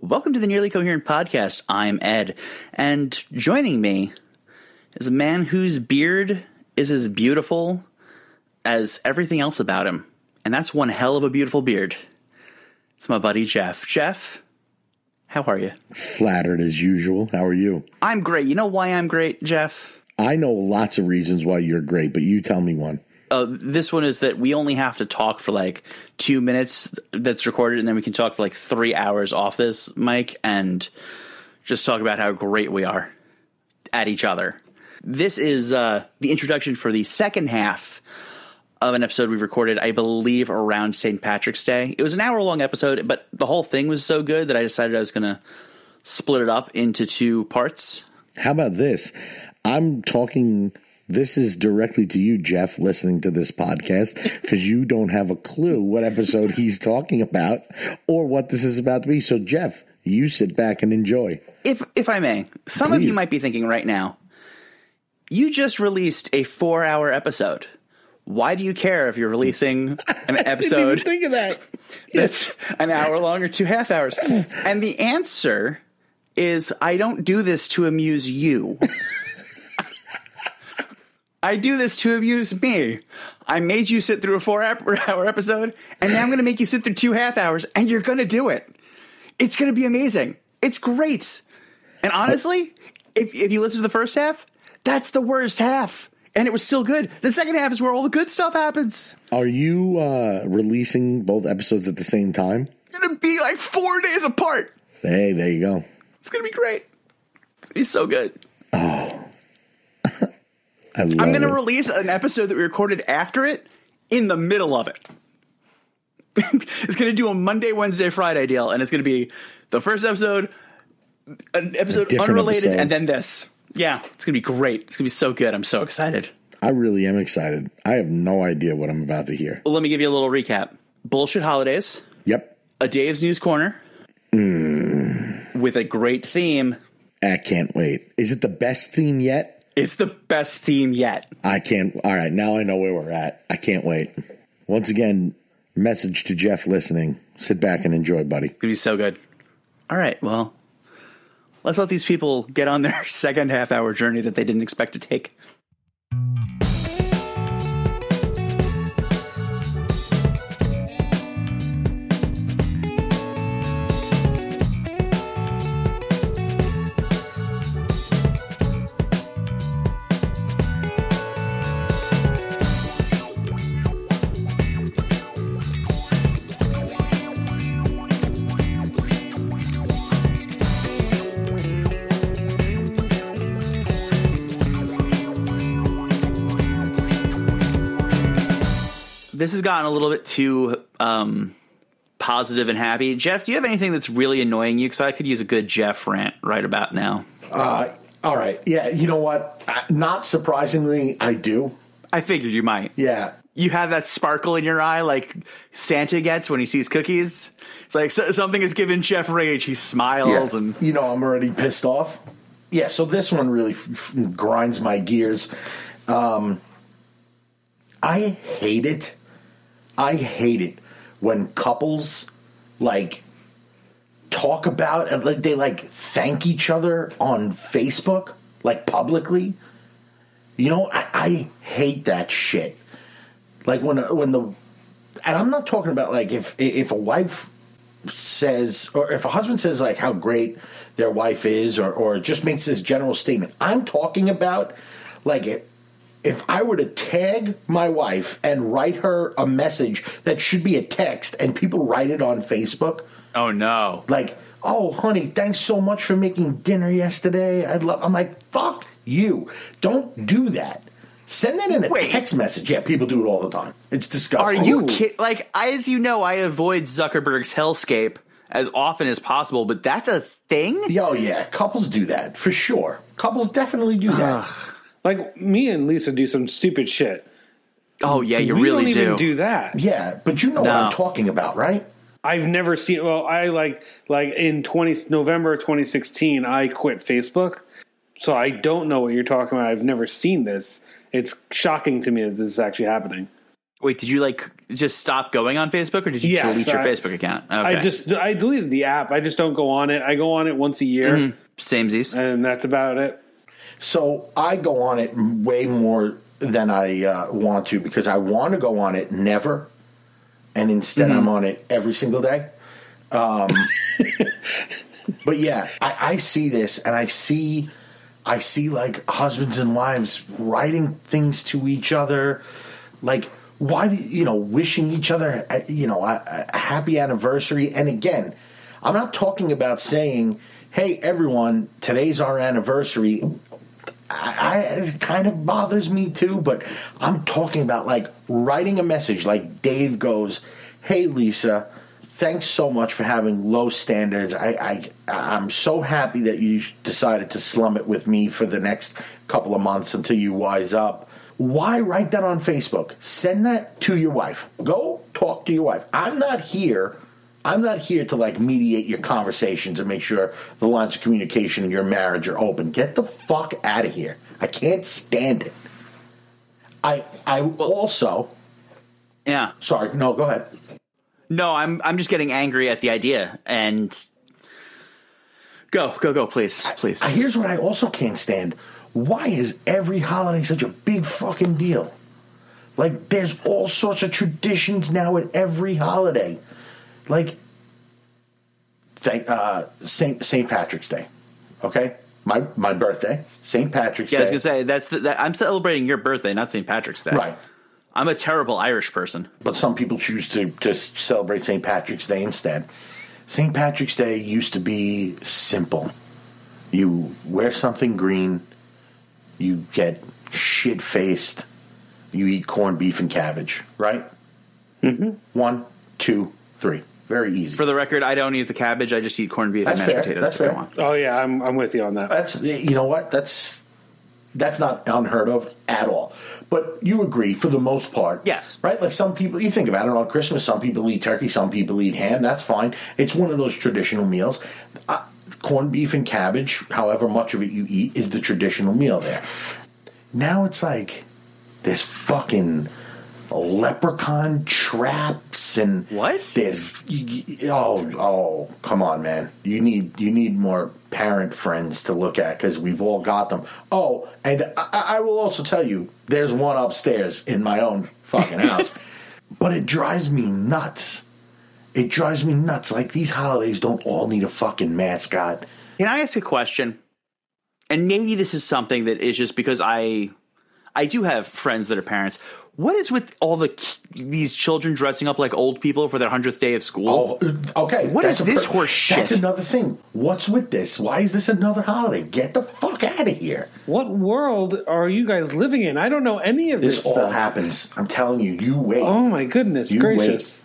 Welcome to the Nearly Coherent Podcast. I'm Ed, and joining me is a man whose beard is as beautiful as everything else about him. And that's one hell of a beautiful beard. It's my buddy Jeff. Jeff, how are you? Flattered as usual. How are you? I'm great. You know why I'm great, Jeff? I know lots of reasons why you're great, but you tell me one. Uh, this one is that we only have to talk for like two minutes that's recorded, and then we can talk for like three hours off this mic and just talk about how great we are at each other. This is uh, the introduction for the second half of an episode we recorded, I believe, around St. Patrick's Day. It was an hour long episode, but the whole thing was so good that I decided I was going to split it up into two parts. How about this? I'm talking. This is directly to you, Jeff, listening to this podcast, because you don't have a clue what episode he's talking about or what this is about to be. So, Jeff, you sit back and enjoy. If if I may, some of you might be thinking right now, you just released a four hour episode. Why do you care if you're releasing an episode Think of that. that's an hour long or two half hours? And the answer is I don't do this to amuse you. I do this to abuse me. I made you sit through a four hour episode, and now I'm going to make you sit through two half hours, and you're going to do it. It's going to be amazing. It's great. And honestly, if, if you listen to the first half, that's the worst half. And it was still good. The second half is where all the good stuff happens. Are you uh, releasing both episodes at the same time? It's going to be like four days apart. Hey, there you go. It's going to be great. It's so good. Love I'm going to release an episode that we recorded after it in the middle of it. it's going to do a Monday, Wednesday, Friday deal, and it's going to be the first episode, an episode unrelated, episode. and then this. Yeah, it's going to be great. It's going to be so good. I'm so excited. I really am excited. I have no idea what I'm about to hear. Well, let me give you a little recap. Bullshit holidays, Yep. a Dave's News Corner mm. with a great theme. I can't wait. Is it the best theme yet? It's the best theme yet. I can't. All right, now I know where we're at. I can't wait. Once again, message to Jeff listening. Sit back and enjoy, buddy. It's going to be so good. All right, well, let's let these people get on their second half hour journey that they didn't expect to take. This has gotten a little bit too um, positive and happy. Jeff, do you have anything that's really annoying you? Because I could use a good Jeff rant right about now. Uh, all right. Yeah. You know what? Not surprisingly, I do. I figured you might. Yeah. You have that sparkle in your eye like Santa gets when he sees cookies. It's like something has given Jeff rage. He smiles yeah. and you know, I'm already pissed off. Yeah. So this one really f- f- grinds my gears. Um, I hate it. I hate it when couples like talk about and they like thank each other on Facebook, like publicly. You know, I, I hate that shit. Like when when the and I'm not talking about like if if a wife says or if a husband says like how great their wife is or or just makes this general statement. I'm talking about like if, if I were to tag my wife and write her a message that should be a text and people write it on Facebook oh no. like, "Oh, honey, thanks so much for making dinner yesterday. I'd love." I'm like, "Fuck you! Don't do that. Send that in a Wait. text message." Yeah, people do it all the time. It's disgusting. Are you kid? Like, as you know, I avoid Zuckerberg's hellscape as often as possible, but that's a thing. Yo, yeah, couples do that for sure. Couples definitely do that. Like me and Lisa do some stupid shit. Oh yeah, you we really don't do. even do that. yeah, but you know what I'm talking about, right? I've never seen. Well, I like like in twenty November twenty sixteen, I quit Facebook, so I don't know what you're talking about. I've never seen this. It's shocking to me that this is actually happening. Wait, did you like just stop going on Facebook, or did you Yes, delete your I- Facebook account? Okay. I just I deleted the app. I just don't go on it. I go on it once a year, Mm-hmm. same Z's. and that's about it. So I go on it way more than I uh, want to because I want to go on it never, and instead I'm on it every single day. Um, but yeah, I, I see this and I see, I see like husbands and wives writing things to each other, like why do you know wishing each other uh, you know a, a happy anniversary. And again, I'm not talking about saying, "Hey everyone, today's our anniversary." I, I it kind of bothers me too, but I'm talking about like writing a message like Dave goes, "Hey Lisa, thanks so much for having low standards. I, I I'm so happy that you decided to slum it with me for the next couple of months until you wise up." Why write that on Facebook? Send that to your wife. Go talk to your wife. I'm not here I'm not here to like mediate your conversations and make sure the lines of communication in your marriage are open. Get the fuck out of here. I can't stand it. I I also yeah. sorry, no, go ahead. No, I'm I'm just getting angry at the idea and go go go please please. Uh, Here's what I also can't stand. Why is every holiday such a big fucking deal? Like there's all sorts of traditions now at every holiday. Like thank uh Saint Saint Patrick's Day. Okay? My my birthday, St. Patrick's yeah, I was Day. gonna say that's the, that, I'm celebrating your birthday, not St. Patrick's Day. Right. I'm a terrible Irish person. but some people choose to just celebrate St. Patrick's Day instead. St. Patrick's Day used to be simple. You wear something green, you get shit faced, you eat corned beef and cabbage, right? Mm-hmm. One, two, three. Very easy. For the record, I don't eat the cabbage. I just eat corned beef That's and mashed fair, potatoes. that's to go fair. on. Oh yeah, I'm I'm with you on that. That's you know what that's that's not unheard of at all. But you agree for the most part, Yes. right? Like some people, you think about it on Christmas. Some people eat turkey, some people eat ham. That's fine. It's one of those traditional meals. Uh, corned beef and cabbage, however much of it you eat, is the traditional meal there. Now it's like this fucking leprechaun traps and What? there's oh oh come on man you need you need more parent friends to look at because we've all got them oh and I, I will also tell you there's one upstairs in my own fucking house but it drives me nuts it drives me nuts like these holidays don't all need a fucking mascot Can I ask a question? And maybe this is something that is just because I I do have friends that are parents. What is with all the these children dressing up like old people for their hundredth day of school? Oh, uh, okay. What that's is a this horse shit? That's another thing. What's with this? Why is this another holiday? Get the fuck out of here. What world are you guys living in? I don't know any of this, This all stuff. happens. I'm telling you. You wait. Oh my goodness You gracious!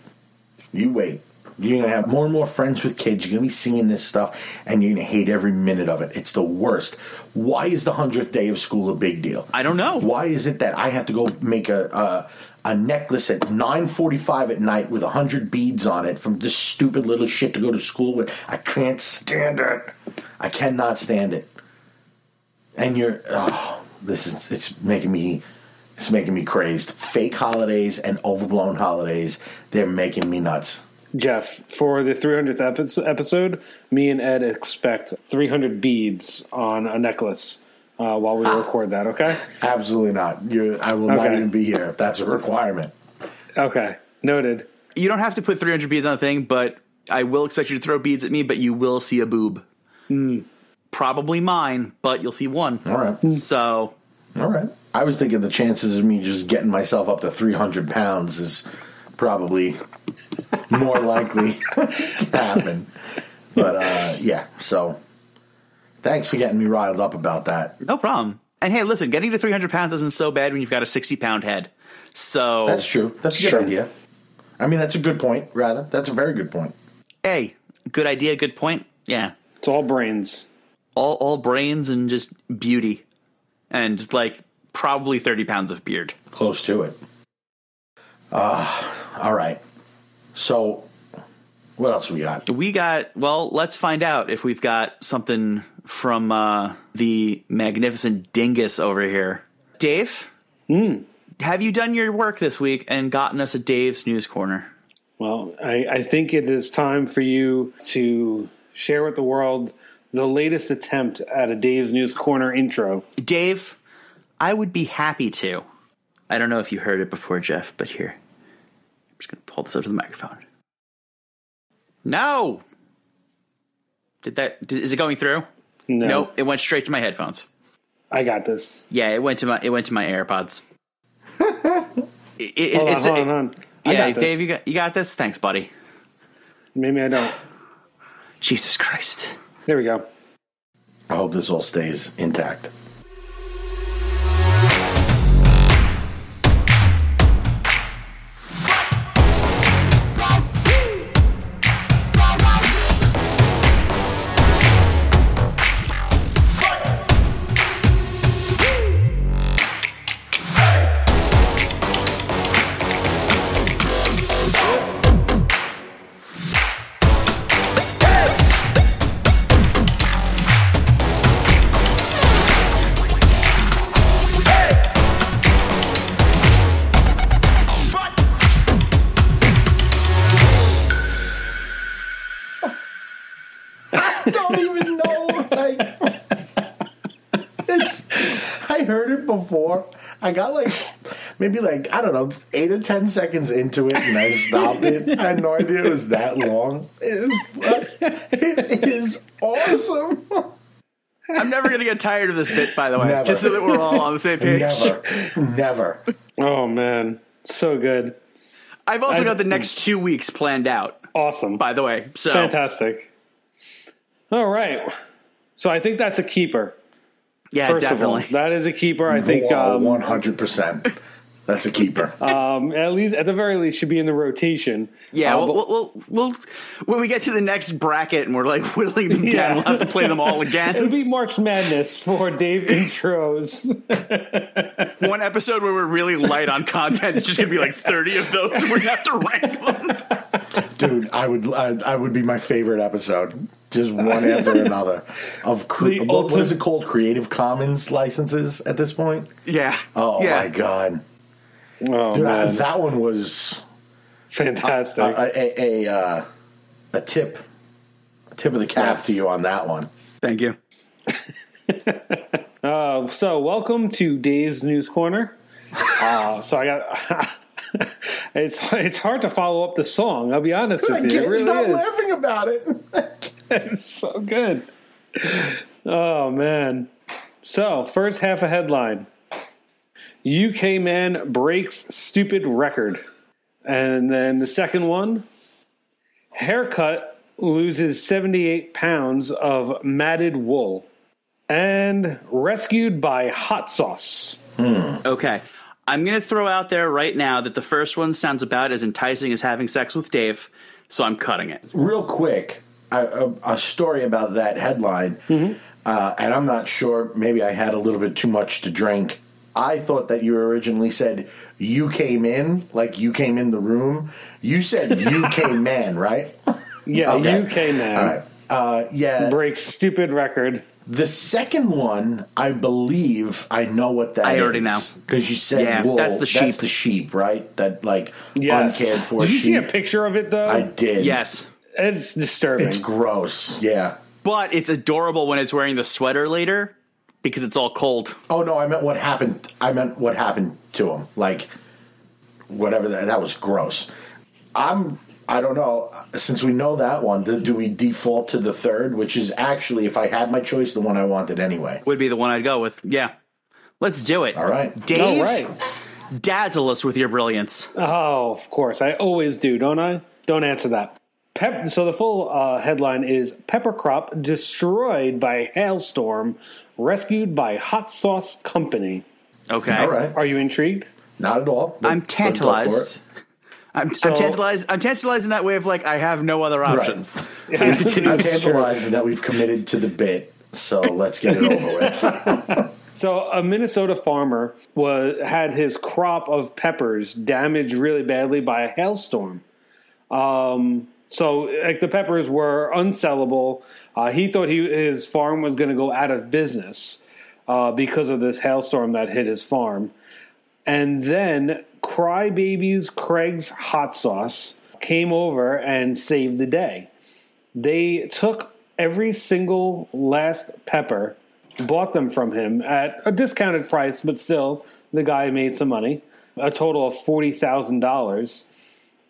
You wait. You're gonna have more and more friends with kids. You're gonna be seeing this stuff, and you're gonna hate every minute of it. It's the worst. Why is the hundredth day of school a big deal? I don't know. Why is it that I have to go make a a, a necklace at nine forty five at night with hundred beads on it from this stupid little shit to go to school with? I can't stand it. I cannot stand it. And you're oh, this is it's making me it's making me crazed. Fake holidays and overblown holidays, they're making me nuts. Jeff, for the 300th episode, me and Ed expect 300 beads on a necklace uh, while we record that. Okay. Absolutely not. you I will not even be here if that's a requirement. Okay. Noted. You don't have to put 300 beads on a thing, but I will expect you to throw beads at me, but you will see a boob. Probably mine, but you'll see one. All right. So, All right. I was thinking the chances of me just getting myself up to 300 pounds is probably more likely to happen. But uh, yeah, so thanks for getting me riled up about that. no problem. And hey, listen, getting to 300 pounds isn't so bad when you've got a 60 pound head. So, That's true. That's a good Sure. idea. I mean, that's a good point, rather. That's a very good point. hey, good idea, good point. Yeah. It's all brains. All, all brains and just beauty. And like probably 30 pounds of beard. Close to it. Uh, all right. So, what else we got? We got, well, let's find out if we've got something from uh, the magnificent dingus over here. Dave? Did have you done your work this week and gotten us a Dave's News Corner? Well, I, I think it is time for you to share with the world the latest attempt at a Dave's News Corner intro. Dave, I would be happy to. I don't know if you heard it before, Jeff, but here. I'm just going to pull this up to the microphone. No! Did that, did, is it going through? No, Nope, it went straight to my headphones. I got this. Yeah, it went to my it went to my AirPods. It- it- Hold on, it's- hold it- on, hold on. I yeah, got this. Dave, you got you got this. Thanks, buddy. Maybe I don't. Jesus Christ. There we go. I hope this all stays intact. Before. I got like maybe like I don't know eight or ten seconds into it, and I stopped it. I had no idea it was that long. It, it is awesome. I'm never gonna get tired of this bit, by the way. Never. Just so that we're all on the same page. Never, never. Oh man, so good, I've also I- got the next two weeks planned out, awesome, by the way. So fantastic. All right, so I think that's a keeper. Yeah, First definitely. of all, that is a keeper. I think um, one hundred percent. That's a keeper. um, at least at the very least should be in the rotation. yeah, Uh, we'll, but- we'll, we'll, we'll when we get to the next bracket and we're like whittling them Yeah. down, we'll have to play them all again. It'll be March Madness for Dave intros. One episode where we're really light on content is just gonna be like 30 of those. We're gonna have to rank them. Dude, I would I, I would be my favorite episode. Just one after another of cre- what, what ultimate- is it called? Creative Commons licenses at this point. Yeah. Oh yeah. my god, Oh dude, I, that one was fantastic! a a, a, uh, a tip, a tip of the cap Yes. to you on that one. Thank you. Uh, so, welcome to Dave's News Corner. Uh, so I got. it's it's hard to follow up the song. I'll be honest I with you. It can't really stop is. laughing about it. It's so good. Oh man. So first half a headline. UK man breaks stupid record. And then the second one, haircut loses 78 pounds of matted wool. And rescued by hot sauce. Hmm. Okay. I'm going to throw out there right now that the first one sounds about as enticing as having sex with Dave, so I'm cutting it. Real quick, a, a, a story about that headline, uh, and I'm not sure. Maybe I had a little bit too much to drink. I thought that you originally said you came in, like you came in the room. You said you came man, right? Yeah, Okay. came, man All right. Uh, yeah. Break stupid record. The second one, I believe I know what that I already know. Because you said Yeah, wool. that's the sheep. That's the sheep, right? That like Yes. uncared for Did you see a picture of it though? I did. Yes. it's disturbing. It's gross. Yeah. But it's adorable when it's wearing the sweater later because it's all cold. Oh no, I meant what happened. I meant what happened to him. Like whatever that, that was gross. I'm. I don't know. Since we know that one, do, do we default to the third, which is actually, if I had my choice, the one I wanted anyway? Would be the one I'd go with. Yeah. Let's do it. All right. Dave, All right. dazzle us with your brilliance. Oh, of course. I always do, don't I? Don't answer that. Pep, so the full uh, headline is Pepper Crop destroyed by hailstorm, rescued by hot sauce company. Okay. All right. Are you intrigued? Not at all. but- I'm but go for it. tantalized. I'm, I'm tantalized. I'm tantalized in that way of like I have no other options. Please Yeah. continue. I'm tantalized that we've committed to the bit, so let's get it over with. So a Minnesota farmer was had his crop of peppers damaged really badly by a hailstorm. Um, so like the peppers were unsellable. Uh, he thought he his farm was going to go out of business uh, because of this hailstorm that hit his farm. And then Crybabies Craig's Hot Sauce came over and saved the day. They took every single last pepper, bought them from him at a discounted price, but still, the guy made some money, a total of $40,000.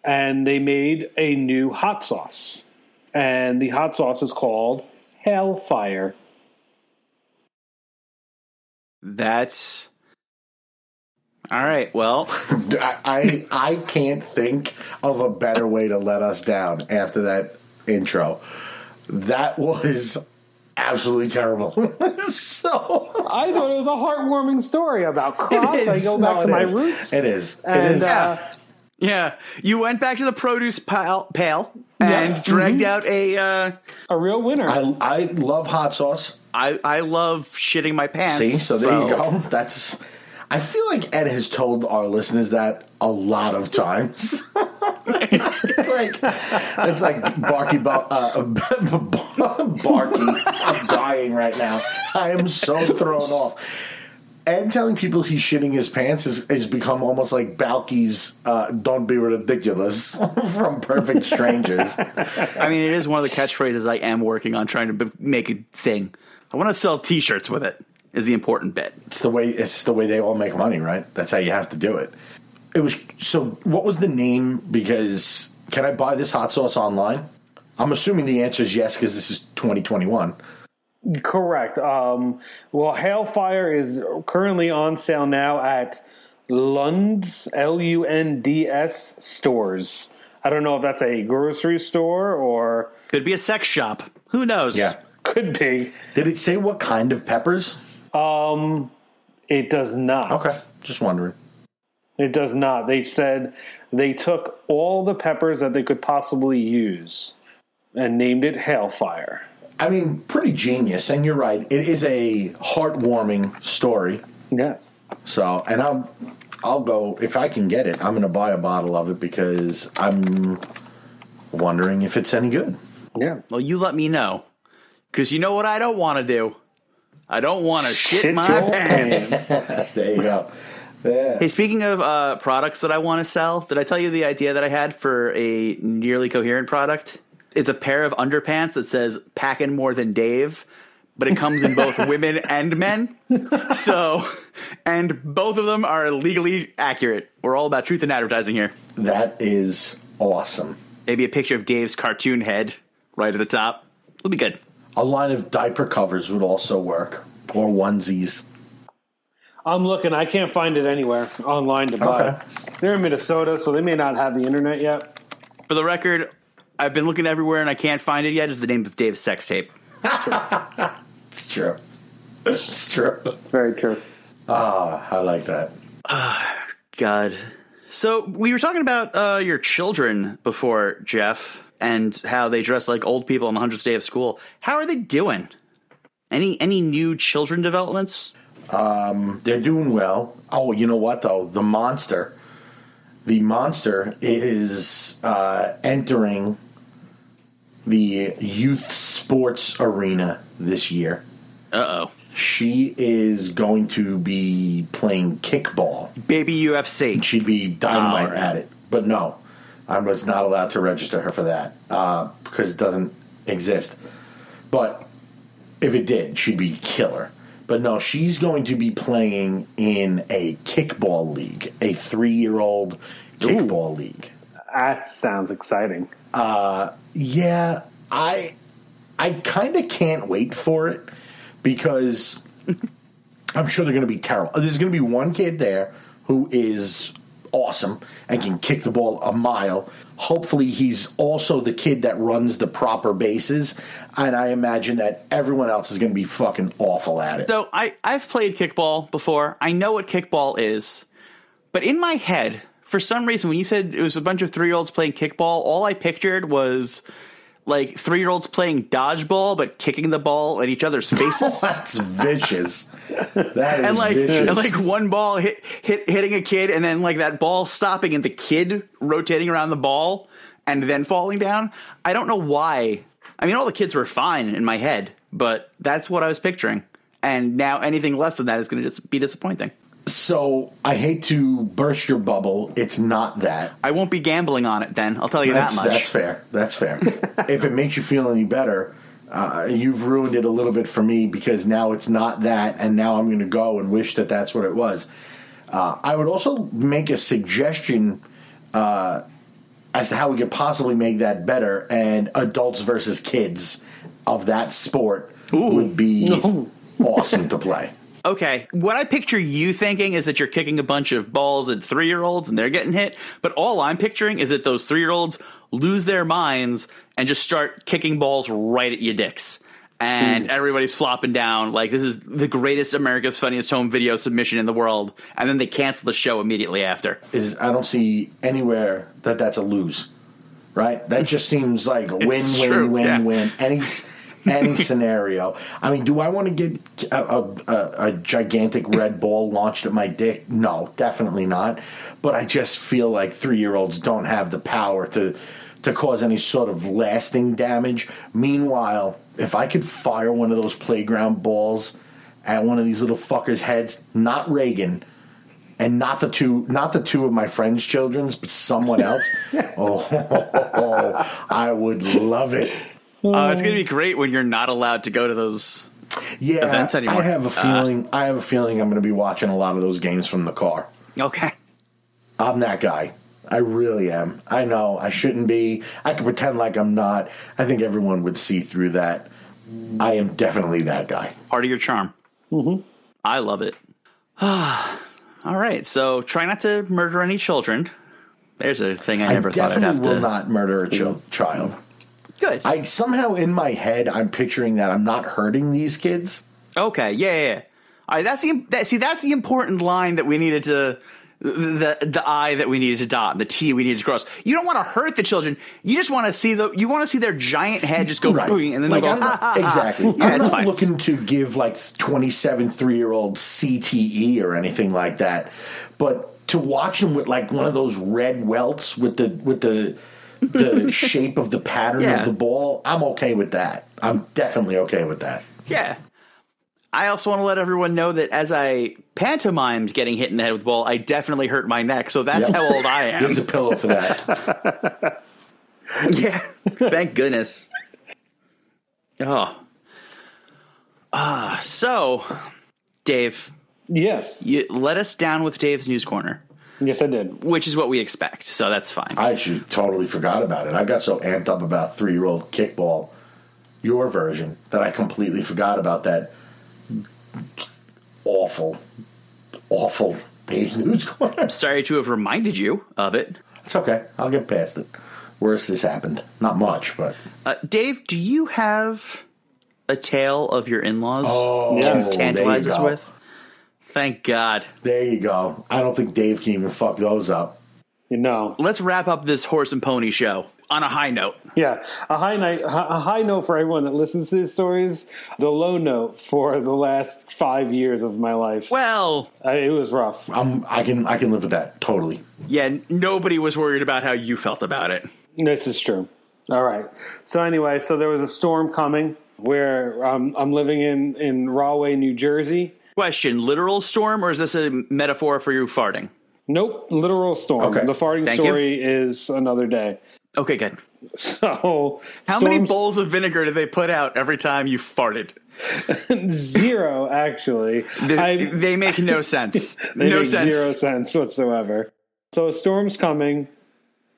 And they made a new hot sauce. And the hot sauce is called Hellfire. That's all right. Well, I, I I can't think of a better way to let us down after that intro. That was absolutely terrible. so I thought it was a heartwarming story about crops. It I go back No, to my is. roots. It is. It And, is. uh, yeah, you went back to the produce pile, pail and Yeah. dragged out a. Uh, a real winner. I I love hot sauce. I I love shitting my pants. See, so there you go. That's. I feel like Ed has told our listeners that a lot of times. it's like it's like Barky, uh, Barky. I'm dying right now. I am so thrown off. Ed telling people he's shitting his pants has, has become almost like Balki's uh, "Don't be ridiculous" from Perfect Strangers. I mean, it is one of the catchphrases I am working on trying to make a thing. I want to sell T-shirts with it. Is the important bit. It's the way it's the way they all make money, right? That's how you have to do it. It was so. What was the name? Because can I buy this hot sauce online? I'm assuming the answer is yes because this is 2021. Correct. Um, well, Hailfire is currently on sale now at Lund's L U N D S stores. I don't know if that's a grocery store or Could be a sex shop. Who knows? Yeah, could be. Did it say what kind of peppers? Um, it does not. Okay, just wondering. It does not. They said they took all the peppers that they could possibly use and named it Hailfire. I mean, pretty genius. And you're right. It is a heartwarming story. Yes. So, and I'll I'll go if I can get it. I'm going to buy a bottle of it because I'm wondering if it's any good. Yeah. Well, you let me know. Because you know what I don't want to do? I don't want to shit, Shit my pants. There you go. Yeah. Hey, speaking of uh, products that I want to sell, did I tell you the idea that I had for a nearly coherent product? It's a pair of underpants that says "packing more than Dave," but it comes in both women and men. So, and both of them are legally accurate. We're all about truth in advertising here. That is awesome. Maybe a picture of Dave's cartoon head right at the top. It'll be good. A line of diaper covers would also work, or onesies. I'm looking. I can't find it anywhere online to buy. Okay. They're in Minnesota, so they may not have the internet yet. For the record, I've been looking everywhere and I can't find it yet. Is the name of Dave's sex tape? It's true. It's true. It's Very true. Ah, I like that. Oh, God. So we were talking about uh, your children before, Jeff, and how they dress like old people on the hundredth day of school. How are they doing? Any any new children developments? Um, They're doing well. Oh, you know what though? The monster, the monster is uh, entering the youth sports arena this year. Uh oh. She is going to be playing kickball. Baby UFC. She'd be dynamite Alright. at it, but no, I was not allowed to register her for that uh, because it doesn't exist. But if it did, she'd be killer. But no, she's going to be playing in a kickball league, a three-year-old kickball league. That sounds exciting. Yeah, I I kind of can't wait for it because I'm sure they're going to be terrible. There's going to be one kid there who is awesome and can kick the ball a mile. Hopefully, he's also the kid that runs the proper bases, and I imagine that everyone else is going to be fucking awful at it. So I I've played kickball before. I know what kickball is, but in my head, for some reason, when you said it was a bunch of three year olds playing kickball, all I pictured was like three year olds playing dodgeball but kicking the ball at each other's faces. That's vicious. That is and like vicious. and like one ball hit, hit hitting a kid and then like that ball stopping and the kid rotating around the ball and then falling down. I don't know why. I mean all the kids were fine in my head, but that's what I was picturing. And now anything less than that is going to just be disappointing. So I hate to burst your bubble. It's not that. I won't be gambling on it then. I'll tell you That's, that much. that's fair. That's fair. if it makes you feel any better, uh, you've ruined it a little bit for me because now it's not that, and now I'm going to go and wish that that's what it was. Uh, I would also make a suggestion uh, as to how we could possibly make that better, and adults versus kids of that sport would be awesome to play. Okay, what I picture you thinking is that you're kicking a bunch of balls at three year olds and they're getting hit, but all I'm picturing is that those three year olds lose their minds and just start kicking balls right at your dicks. And hmm. everybody's flopping down like this is the greatest America's Funniest Home Video submission in the world, and then they cancel the show immediately after. Is I don't see anywhere that that's a lose, right? That just seems like a win, win, win, yeah. win. Any any scenario. I mean, do I want to get a, a, a, a gigantic red ball launched at my dick? No, definitely not. But I just feel like three year olds don't have the power to to cause any sort of lasting damage. Meanwhile, if I could fire one of those playground balls at one of these little fuckers' heads, not Reagan, and not the two, not the two of my friends' children's, but someone else. oh, I would love it. Uh, it's going to be great when you're not allowed to go to those. Yeah, Events anymore. I have a Uh, feeling. I have a feeling I'm going to be watching a lot of those games from the car. Okay. I'm that guy. I really am. I know I shouldn't be. I can pretend like I'm not. I think everyone would see through that. I am definitely that guy. Part of your charm. Mm-hmm. I love it. All right, so try not to murder any children. There's a thing I I never thought I'd definitely have will to. not murder a chil- child. Good. I somehow in my head I'm picturing that I'm not hurting these kids. Okay, yeah, yeah. yeah. All right, that's the that, see that's the important line that we needed to the the I that we needed to dot, the T we needed to cross. You don't want to hurt the children. You just want to see the you want to see their giant head just go boing, and then like they'll I'm go not, ha, ha, ha. exactly. Yeah, I'm not fine. looking to give like 27 three year old CTE or anything like that, but to watch them with like one of those red welts with the with the the shape of the pattern Yeah. of the ball, I'm okay with that. I'm definitely okay with that. Yeah. I also want to let everyone know that as I pantomimed getting hit in the head with the ball, I definitely hurt my neck. So that's Yep. how old I am. There's a pillow for that. yeah. Thank goodness. Oh. Ah, so, Dave, Yes. you let us down with Dave's news corner, Yes, I did. which is what we expect. So that's fine. I actually totally forgot about it. I got so amped up about three year old kickball, your version, that I completely forgot about that awful, awful Dave's News Corner. I'm sorry to have reminded you of it. It's okay. I'll get past it. Worse has happened. Not much, but Uh, Dave, do you have a tale of your in-laws Oh, to there tantalize us with? Thank God. there you go. I don't think Dave can even fuck those up. You know. Let's wrap up this horse and pony show on a high note. Yeah, a high night, a high note for everyone that listens to these stories. The low note for the last five years of my life. Well, I, it was rough. I'm, I can I can live with that totally. yeah, nobody was worried about how you felt about it. This is true. All right. So anyway, so there was a storm coming where um, I'm living in in Rahway, New Jersey. Question: literal storm, or is this a metaphor for you farting? Nope, literal storm. Okay. The farting Thank you. story is another day. Okay, good. So How many bowls of vinegar did they put out every time you farted? Zero, actually. They, they make no sense. They no make sense. Zero sense whatsoever. So a storm's coming.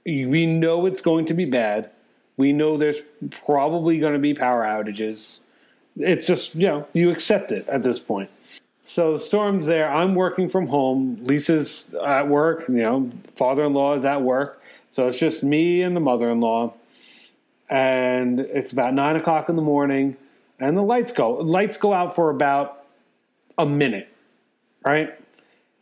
We know it's going to be bad. We know there's probably going to be power outages. It's just, you know, you accept it at this point. So the storm's there. I'm working from home. Lisa's at work. You know, father-in-law is at work. So it's just me and the mother-in-law. And it's about nine o'clock in the morning, and the lights go. Lights go out for about a minute, right?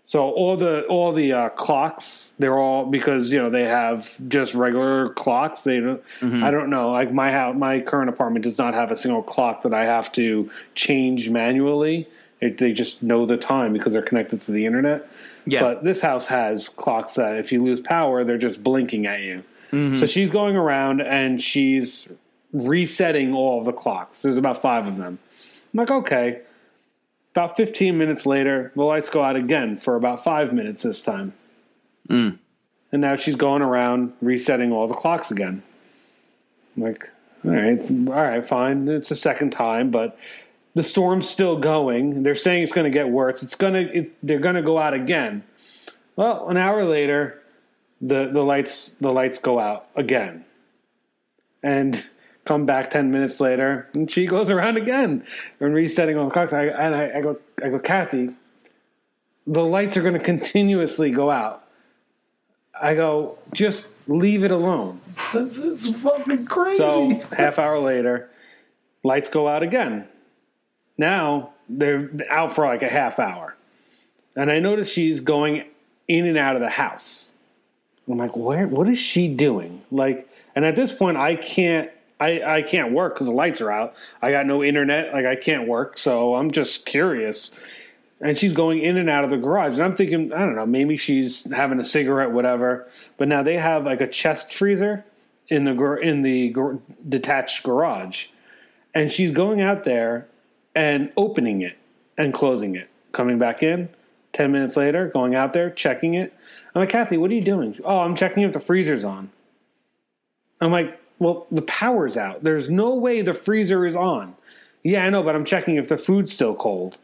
So all the all the uh, clocks, they're all because you know they have just regular clocks. They don't. I don't know. Like my house, my current apartment does not have a single clock that I have to change manually. It, they just know the time because they're connected to the internet. Yeah. But this house has clocks that if you lose power, they're just blinking at you. Mm-hmm. So she's going around and she's resetting all the clocks. There's about five of them. I'm like, okay. About 15 minutes later, the lights go out again for about five minutes this time. Mm. And now she's going around resetting all the clocks again. I'm like, all right, all right, fine. It's the second time, but the storm's still going. They're saying it's going to get worse. It's going to. It, they're going to go out again. Well, an hour later, the the lights the lights go out again, and come back ten minutes later, and she goes around again and resetting all the clocks. I, and I, I go, I go, Kathy, the lights are going to continuously go out. I go, just leave it alone. It's, it's fucking crazy. So half hour later, lights go out again. Now they're out for like a half hour, and I notice she's going in and out of the house. I'm like, where? What is she doing? Like, and at this point, I can't. I, I can't work because the lights are out. I got no internet. Like I can't work, so I'm just curious. And she's going in and out of the garage, and I'm thinking, I don't know, maybe she's having a cigarette, whatever. But now they have like a chest freezer in the in the detached garage, and she's going out there and opening it and closing it, coming back in. Ten minutes later, going out there, checking it. I'm like, Kathy, what are you doing? Oh, I'm checking if the freezer's on. I'm like, well, the power's out. There's no way the freezer is on. Yeah, I know, but I'm checking if the food's still cold.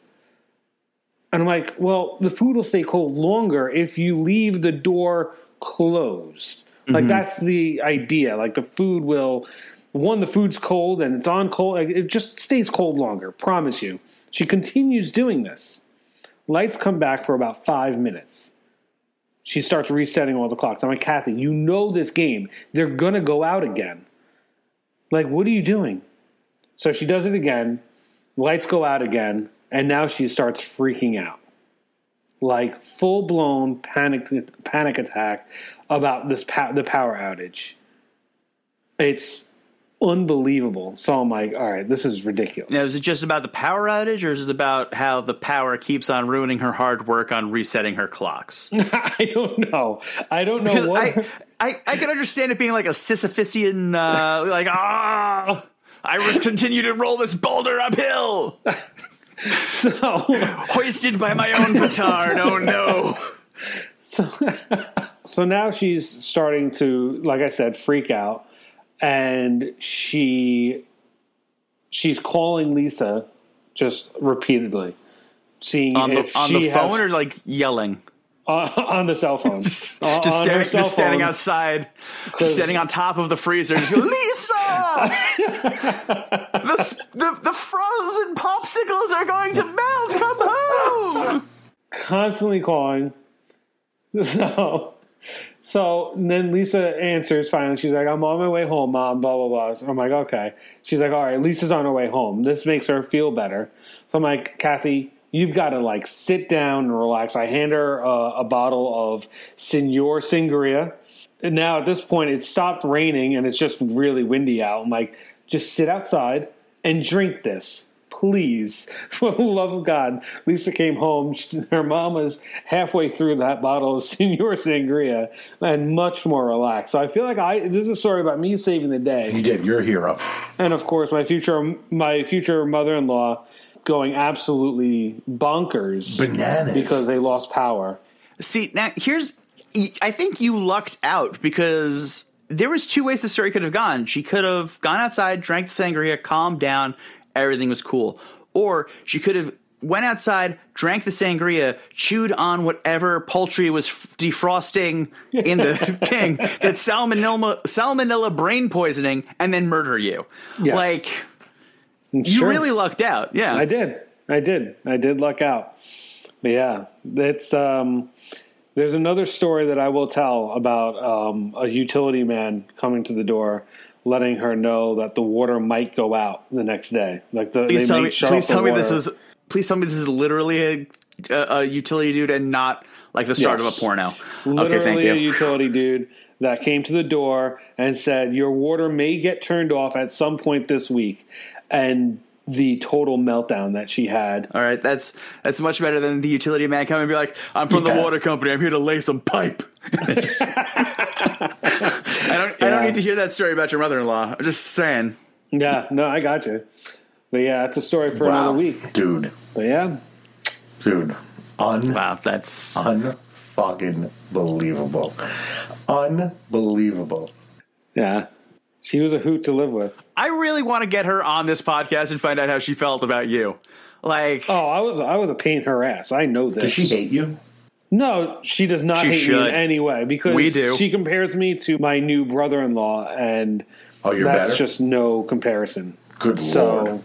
And I'm like, well, the food will stay cold longer if you leave the door closed. Like mm-hmm. that's the idea. Like the food will, one, the food's cold and it's on cold. It just stays cold longer. Promise you. She continues doing this. Lights come back for about five minutes. She starts resetting all the clocks. I'm like, Kathy, you know this game. They're gonna go out again. Like, what are you doing? So she does it again. Lights go out again, and now she starts freaking out, like full blown panic panic attack about this pa- the power outage. It's unbelievable. So I'm like, all right, this is ridiculous. Now, is it just about the power outage, or is it about how the power keeps on ruining her hard work on resetting her clocks? I don't know. I don't know Because what. I, I, I can understand it being like a Sisyphusian, uh, like ah, I must continue to roll this boulder uphill, so, hoisted by my own petard. Oh no! so now she's starting to, like I said, freak out, and she she's calling Lisa just repeatedly, seeing On the on the phone has, or like yelling, uh, on the cell phone, just, On- just on standing, cell just standing phone. outside, 'Cause- just standing on top of the freezer. Just go, Lisa, the, the the frozen popsicles are going to melt. Come home. constantly calling. So, so then Lisa answers finally. She's like, "I'm on my way home, mom." Blah blah blah. So I'm like, "Okay." She's like, "All right." Lisa's on her way home. This makes her feel better. So I'm like, "Kathy, you've got to like sit down and relax." I hand her uh, a bottle of Senor Sangria. And now at this point, it stopped raining and it's just really windy out. I'm like, just sit outside and drink this, please. For the love of God. Lisa came home. She- Her mom was halfway through that bottle of Senor Sangria and much more relaxed. So I feel like I this is a story about me saving the day, you did. You're a hero. and of course my future my future mother-in-law going absolutely bonkers Bananas. because they lost power. See, now here's I think you lucked out because there was two ways the story could have gone. She could have gone outside, drank the sangria, calmed down, everything was cool. Or she could have went outside, drank the sangria, chewed on whatever poultry was defrosting in the thing that salmonella salmonella brain poisoning and then murder you. Yes. Like you really lucked out. Yeah. I did. I did. I did luck out. But yeah, it's um there's another story that I will tell about um, a utility man coming to the door, letting her know that the water might go out the next day. Like the Please they tell me. Please tell me this is. Please tell me this is literally a, a, a utility dude and not like the start Yes. of a porno. literally okay, thank you. a utility dude that came to the door and said your water may get turned off at some point this week, and the total meltdown that she had. All right, that's that's much better than the utility man coming and be like, "I'm from Yeah. the water company. I'm here to lay some pipe." Just- I don't. I don't need to hear that story about your mother-in-law. I'm just saying. Yeah, no, I got you. But yeah, it's a story for Wow, another week. dude. But yeah, dude. Un Wow, that's unfucking believable. Unbelievable. Yeah. She was a hoot to live with. I really want to get her on this podcast and find out how she felt about you. Like, Oh, I was I was a pain in her ass. I know this. Does she hate you? No, she does not She hate me in any way because We do. she compares me to my new brother-in-law, and Oh, you're that's better. just no comparison. Good So, lord.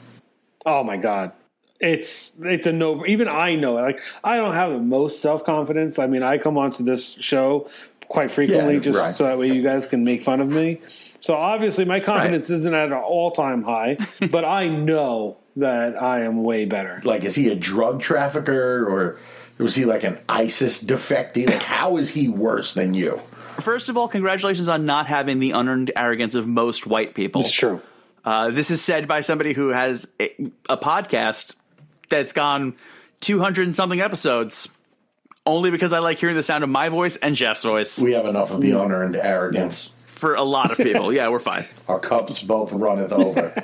oh my god, it's it's a no. Even I know it. Like I don't have the most self confidence. I mean, I come onto this show quite frequently Yeah, just right. so that way you guys can make fun of me. So obviously, my confidence isn't at an all time high, but I know that I am way better. Like, is he a drug trafficker or was he like an ISIS defectee? Like, how is he worse than you? first of all, congratulations on not having the unearned arrogance of most white people. It's true. Uh, this is said by somebody who has a, a podcast that's gone 200 and something episodes only because I like hearing the sound of my voice and Jeff's voice We have enough of the unearned arrogance. For a lot of people. yeah, we're fine. Our cups both runneth over.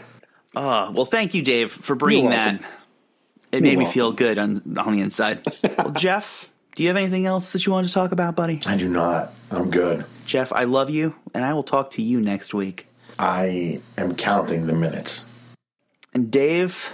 Uh, well, thank you, Dave, for bringing that. It made me welcome. feel good on, on the inside. well, Jeff, do you have anything else that you want to talk about, buddy? I do not. I'm good. Jeff, I love you, and I will talk to you next week. I am counting the minutes. And Dave,